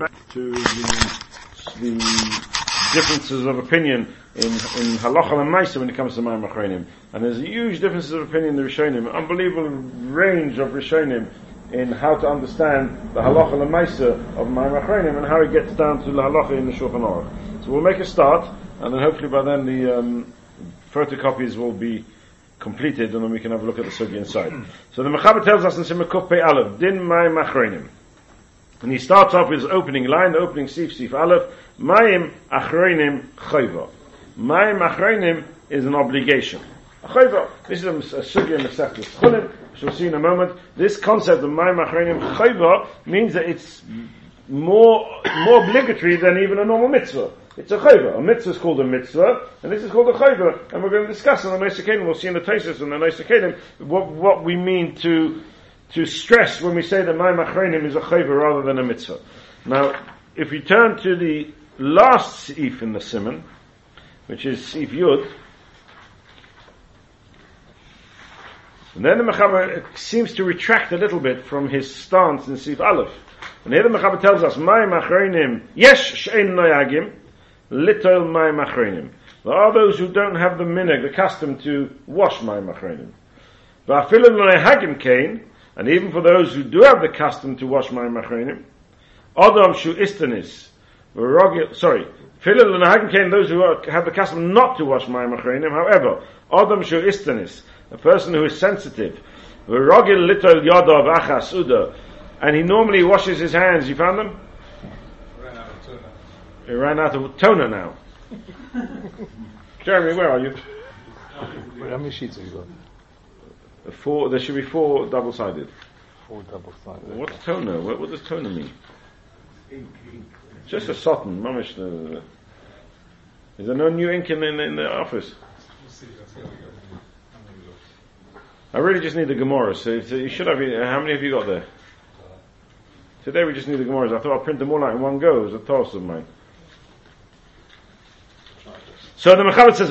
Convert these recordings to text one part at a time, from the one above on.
to the, the differences of opinion in, in halacha and maisa when it comes to Achronim. And there's a huge differences of opinion in the Rishonim, unbelievable range of Rishonim in how to understand the halacha and maisa of Achronim and how it gets down to the halacha in the Shulchan Aruch. So we'll make a start, and then hopefully by then the um, photocopies will be completed, and then we can have a look at the sugi inside. So the Mechaber tells us in Simakuf Pei Din Achronim. And he starts off with his opening line, the opening Sif Sif Aleph, Mayim Achronim Chayva. Mayim Achronim is an obligation. Chayva, this is a, a sugya Seftus Chulim, which we'll see in a moment. This concept of Mayim Achronim Chayva means that it's more, more obligatory than even a normal mitzvah. It's a chayva. A mitzvah is called a mitzvah, and this is called a chayva. And we're going to discuss in the Noisa We'll see in the Tesis and the Noisa what, what we mean to to stress when we say that my machrenim is a chayva rather than a mitzvah. Now, if we turn to the last seif in the simon, which is seif yud, and then the Mechaber seems to retract a little bit from his stance in Sif Aleph. And here the Mechaber tells us, My machrenim, yesh she'en noyagim, little my machrenim. There are those who don't have the minhag, the custom to wash my machrenim. Va'afilim noyagim kain, and even for those who do have the custom to wash my machrenim, Adam shu istanis, sorry, Philil and Hagen those who have the custom not to wash my machrenim, however, Adam shu istanis, a person who is sensitive, V'rogil little yadav achas uda, and he normally washes his hands, you found them? Ran out of toner. He ran out of toner now. Jeremy, where are you? How many sheets have you got? Four, there should be four double-sided. Four double sided. What's toner? What, what does toner mean? Just a sotton, mamish. Is there no new ink in, in, in the office? We'll see. That's how we go. How many we got? I really just need the Gemara. So, so you should have. How many have you got there? Today we just need the Gemaras. I thought I'd print them all out in one go. It was a toss of mine. So the Mechaber says.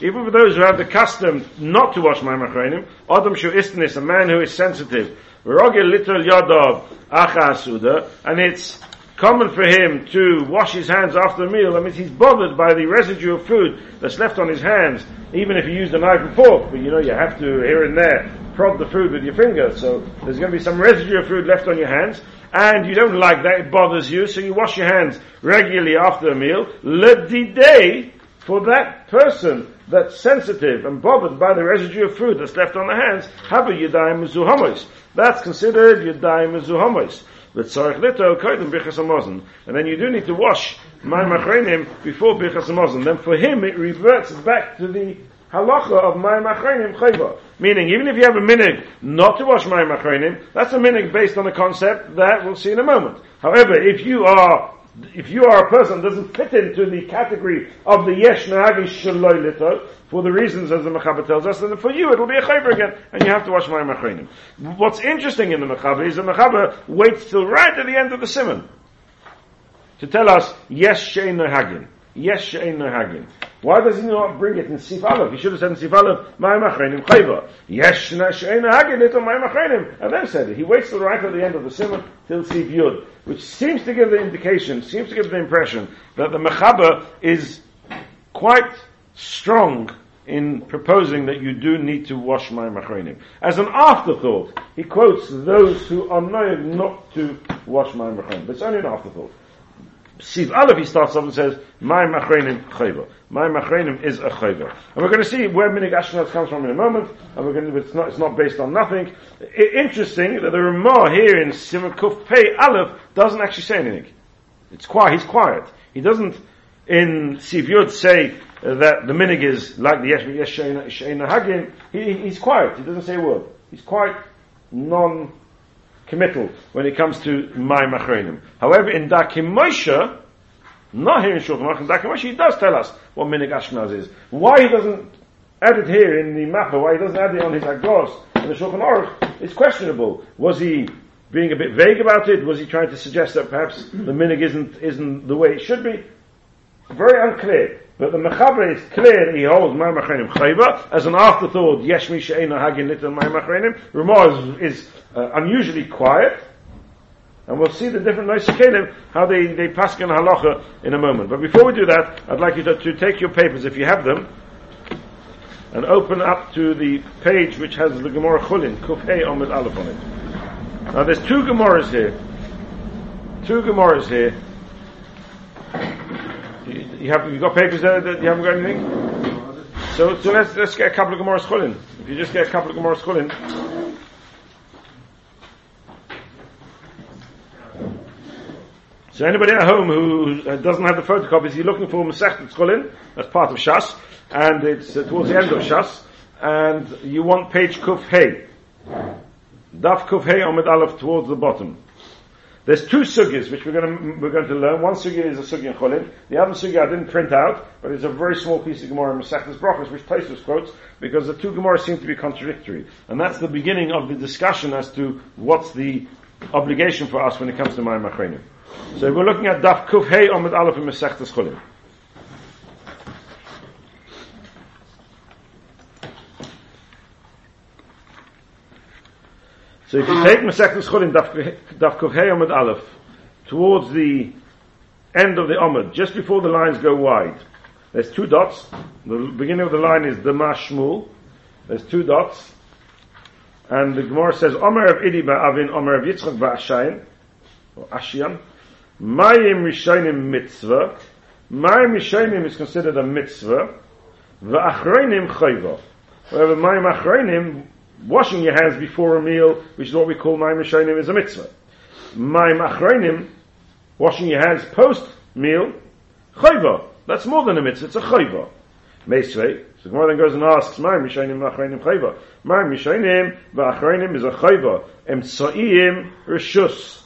Even for those who have the custom not to wash my machrenim, adam shu istnis, a man who is sensitive, v'rogel little yadav acha and it's common for him to wash his hands after a meal. That means he's bothered by the residue of food that's left on his hands, even if he used a knife and fork. But you know, you have to here and there prod the food with your finger, so there's going to be some residue of food left on your hands and you don't like that, it bothers you, so you wash your hands regularly after a meal, day for that person that's sensitive and bothered by the residue of food that's left on the hands, have a yadayim zuhamos. That's considered yadayim zuhamos. And then you do need to wash my machrenim before birchas hamazon. Then for him it reverts back to the halacha of mayim achronim chayva. Meaning, even if you have a minig not to wash mayim achronim, that's a minig based on a concept that we'll see in a moment. However, if you are if you are a person that doesn't fit into the category of the yesh nahagi shaloi lito, for the reasons as the Mechaber tells us, then for you it'll be a chayver again, and you have to wash my achronim. What's interesting in the Mechaber is the Mechaber waits till right at the end of the simon to tell us yes shein nahagin, yes shein nahagin. Why does he not bring it in Sif Aleph? He should have said in Sif Aleph, Ma'im Achrenim Chayva. Yesh She'en Hagin Little Ma'im Achrenim. And then said it. He waits till right at the end of the Simon till Sif Yud. Which seems to give the indication, seems to give the impression that the Mechaber is quite strong in proposing that you do need to wash my machrenim. As an afterthought, he quotes those who are not to wash my machrenim. But it's only an afterthought. Siv Aleph, he starts off and says, My machrenim chayva. My machrenim is a chayva. And we're going to see where Minig comes from in a moment, and we're going to, it's not, it's not based on nothing. Interesting that the Ramah here in Simakuf Pei Aleph doesn't actually say anything. It's quiet, he's quiet. He doesn't, in Siv Yud, say uh, that the Minig is like the Yesh Sheina. He, he's quiet, he doesn't say a word. He's quite non committal when it comes to my machrenim. However, in Darkei Moshe, not here in Shulchan Aruch, in Darkei Moshe, he does tell us what Minig Ashkenaz is. Why he doesn't add it here in the Mappa, why he doesn't add it on his Agos in the Shulchan Aruch, is questionable. Was he being a bit vague about it? Was he trying to suggest that perhaps the Minig isn't, isn't the way it should be? Very unclear. But the Mechaber is clear he holds my Machrenim Chayva as an afterthought, Yesh Mi She'ena Hagin Little my Machrenim. Ramah is, is uh, unusually quiet. And we'll see the different Noisakalim, how they, they pass in halacha in a moment. But before we do that, I'd like you to, to take your papers, if you have them, and open up to the page which has the Gemara Chulin, Kufei Omid Aleph on it. Now there's two Gemaras here. Two Gemaras here. You, you have you got papers there that you haven't got anything? So, so let's, let's get a couple of Gemaras Chulin. If you just get a couple of Gemaras Chulin. So anybody at home who doesn't have the photocopies, you're looking for Masechet Chulin, that's part of Shas, and it's uh, towards the end of Shas, and you want page Kuf Hey. Daf Kuf Hey Omid Aleph towards the bottom. There's two sugis which we're going to we're going to learn. One sugi is a sugi in Cholin. The other sugi I didn't print out, but it's a very small piece of Gemara in Masechtas which Taisus quotes because the two Gemaras seem to be contradictory, and that's the beginning of the discussion as to what's the obligation for us when it comes to Mayim Achrenim. So we're looking at Daf Kuf Hey Omid Aleph in Masechtas. So if you uh-huh. take Masechtas Chulin Daf Kuf Hey Omid Aleph towards the end of the Omid, just before the lines go wide, there's two dots. The beginning of the line is the Mashmul. There's two dots. And the Gemara says, Omer of Idi Ba'avin, Omer of Yitzchak Ba'ashayin, or Ashiyan, Mayim Rishayim Mitzvah, Mayim Rishayim is considered a mitzvah, Va'achreinim Chayva. However, Mayim Achreinim washing your hands before a meal, which is what we call Maim Rishonim, is a mitzvah. Maim Achreinim, washing your hands post meal, chayva. That's more than a mitzvah, it's a chayva. Meisvei. So Gemara then goes and asks, Maim Rishonim Achreinim chayva. Maim Rishonim v'Achreinim is a chayva. Emtsoim Rishus.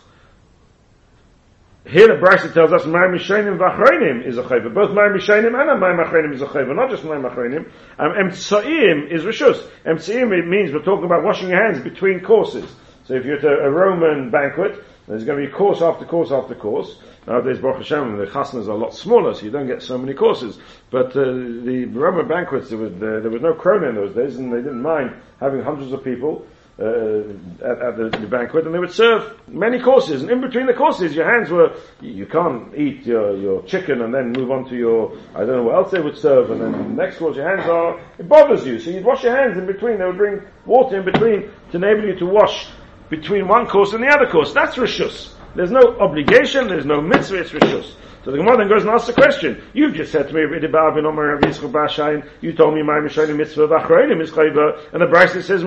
Here the Brisa tells us Mayim Mishayim v'Achreinim is a chayva. Both Mayim Mishayim and Mayim Achreinim is a chayva, not just Mayim Achreinim. Um, Emtsaim is Rishus. Emtsaim it means we're talking about washing your hands between courses. So if you're at a, a Roman banquet, there's going to be course after course after course. Nowadays, Baruch Hashem, the chasnas are a lot smaller, so you don't get so many courses. But uh, the Roman banquets, there was, uh, there was no corona in those days, and they didn't mind having hundreds of people uh, at, at the, the, banquet, and they would serve many courses. And in between the courses, your hands were you can't eat your, your chicken and then move on to your I don't know what else they would serve, and then the next course your hands are it bothers you. So you'd wash your hands in between. They would bring water in between to enable you to wash between one course and the other course. That's rishus. There's no obligation. There's no mitzvah. It's rishus. So the Gemara then goes and asks the question. You've just said to me, you told me mitzvah and the Brisa says.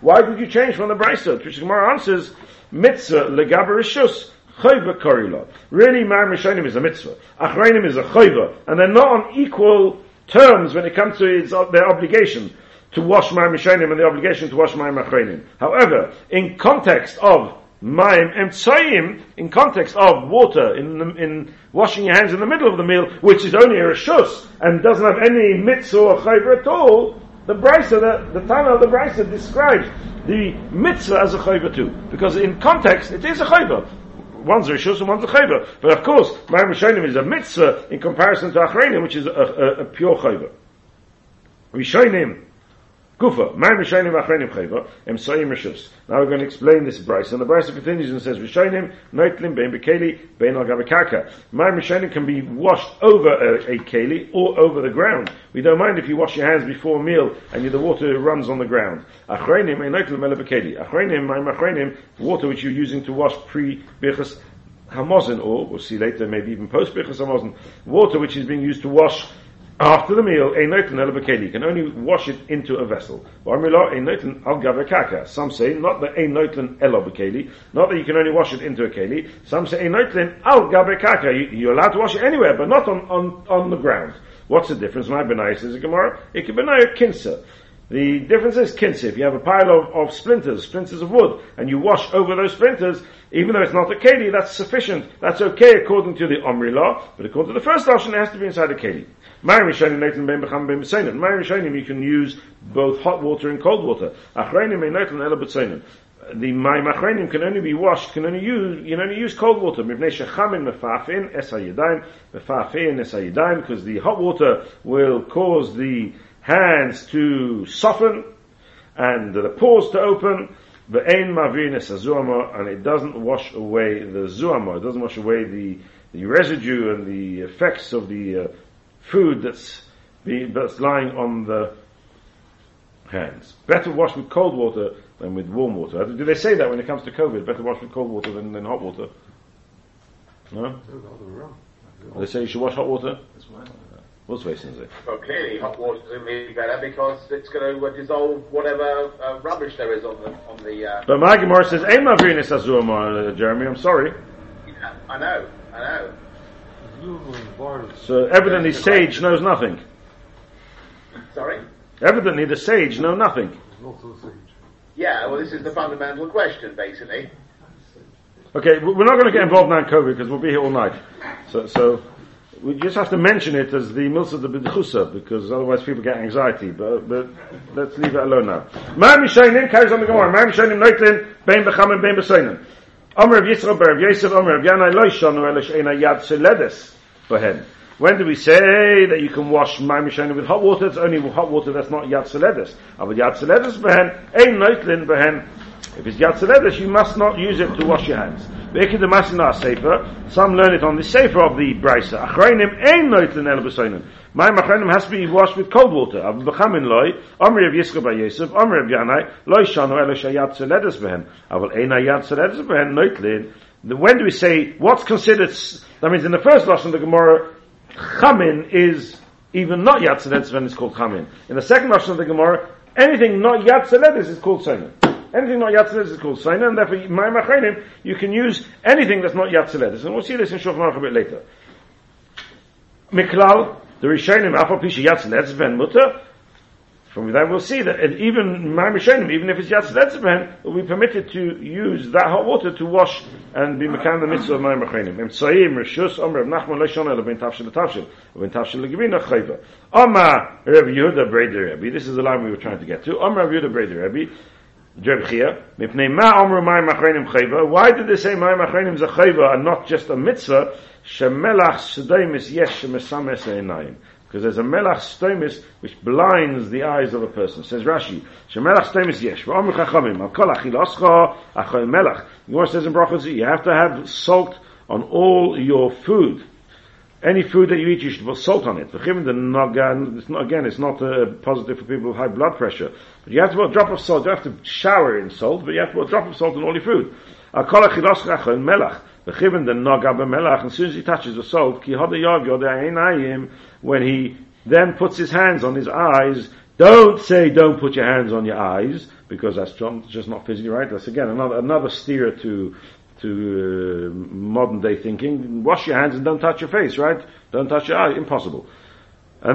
Why did you change from the Brisa? Which the Gemara answers, mitzvah legaber rishus. Really, my Mishonim is a mitzvah. Achreinim is a chayva. And they're not on equal terms when it comes to its, their obligation to wash my Mishonim and the obligation to wash my Achreinim. However, in context of Mayim Emtsayim in context of water in, the, in washing your hands in the middle of the meal, which is only a rishus and doesn't have any mitzvah or chayva at all. The brisa, the, the Tana of the brisa describes the mitzvah as a chayva too, because in context it is a chayva. One's a rishus and one's a chayva, but of course, Mayim Rishonim is a mitzvah in comparison to Achreinim, which is a, a, a pure chayva. Rishonim Kufa, my Rishayim Achrenim Chayva, Em Soyim Rishus. Now we're going to explain this Brisa. And the Brisa continues and says, Rishayim, Noitlim, Bein Bekeli, Bein Al Gavakaka. My Rishayim can be washed over a, a Keli or over the ground. We don't mind if you wash your hands before a meal and the water runs on the ground. Achrenim, Ein Noitlim, Ele Bekeli. Achrenim, my Achrenim, water which you're using to wash pre-Birchas Hamozin, or we'll see later, maybe even post-Birchas Hamozin, water which is being used to wash after the meal, a noitin You can only wash it into a vessel. Some say not that a noitin elobekeli, not that you can only wash it into a keli. Some say a noitin al gavekaka. You're allowed to wash it anywhere, but not on, on, on the ground. What's the difference? My benayis is a gemara. It can be a kinsa. The difference is kinsa. If you have a pile of, of splinters, splinters of wood, and you wash over those splinters, even though it's not a keli, that's sufficient. That's okay according to the Omri law, but according to the first option, it has to be inside a keli. My Rishonim Becham you can use both hot water and cold water. Achreinim ben Nathan. The machreinim can only be washed, can only use, you can only use cold water. Mivnei shechamin because the hot water will cause the hands to soften and the pores to open, The ein mavinis azuama, and it doesn't wash away the zuama. It doesn't wash away the the residue and the effects of the uh, food that's being, that's lying on the hands. Better wash with cold water than with warm water. Do they say that when it comes to COVID? Better wash with cold water than, than hot water. No. They say you should wash hot water. What's facing it? Well, clearly hot water's going to be better because it's going to uh, dissolve whatever uh, rubbish there is on the on the. Uh, But my Gemara says, "Ein mavrinis azuma, Jeremy." I'm sorry. I know, I know. So evidently, sage knows nothing. Sorry. Evidently, the sage know nothing. Yeah, well, this is the fundamental question, basically. Okay, we- we're not going to get involved now in COVID because we'll be here all night. So, so we just have to mention it as the Milsa de B'dchusa because otherwise people get anxiety. But, but let's leave it alone now. Ma'am Yishaynim carries on the Gemara. Ma'am Yishaynim noitlin bein b'chamin bein b'seinim. Omer of Yisro ber of Yosef Omer of Yanai lo yishanu elish yad. When do we say that you can wash Ma'am Yishaynim with hot water? It's only with hot water that's not yad seledes. But yad ein noitlin. If it's yad seledes, you must not use it to wash your hands. Some learn it on the sefer of the brisa. Achreinim ein noitlin el b'seinim. My machrenim has to be washed with cold water. Av b'chamin loy. Omri of Yisro by Yosef. Omri of Yanai. Loy shanu el shayad seledes behen. Aval ein yad seledes behen noitlin. When do we say what's considered? That means in the first lesson of the Gemara, chamin is even not yad seledes behen is called chamin. In the second lesson of the Gemara, anything not yad seledes is called seinim. Anything not Yad Tzeledis is called Saina, and therefore, my Machainim, you can use anything that's not Yad Tzeledis. And we'll see this in Aruch a bit later. Miklal, the Rishonim, Afal Pisha Yad Tzeledis Ben Mutter, from that we'll see that even my Rishonim, even if it's Yad Tzeledis Ben, will be permitted to use that hot water to wash and be Mekan the mitzvah of my Machainim. Em Tzaim, Rishus, Omer, Nachman, Leishon, Ela, Ben Tavshil, Tavshil, Ben Tavshil, Legivina, Chayva. Oma, Rav Yehuda, Breder Rebbe, this is the line we were trying to get to. Oma, Rav Yehuda, Breder Rebbe, Why did they say mayim achreinim is a chayva and not just a mitzvah? Shemelach yesh einayim. Because there's a melach stoimis which blinds the eyes of a person. Says Rashi, shemelach yesh. Chachamim, al melach. Gemara says in Brachos, you have to have salt on all your food. Any food that you eat, you should put salt on it. Again, it's not uh, positive for people with high blood pressure. But you have to put a drop of salt. You have to shower in salt, but you have to put a drop of salt on all your food. Al kol achiloscha achol melach. The naga b'melach, and as soon as he touches the salt, ki hoda yav yoda when he then puts his hands on his eyes, don't say don't put your hands on your eyes, because that's just not physically right. That's again another, another steer to, to uh, modern day thinking. Wash your hands and don't touch your face, right? Don't touch your eye. Impossible.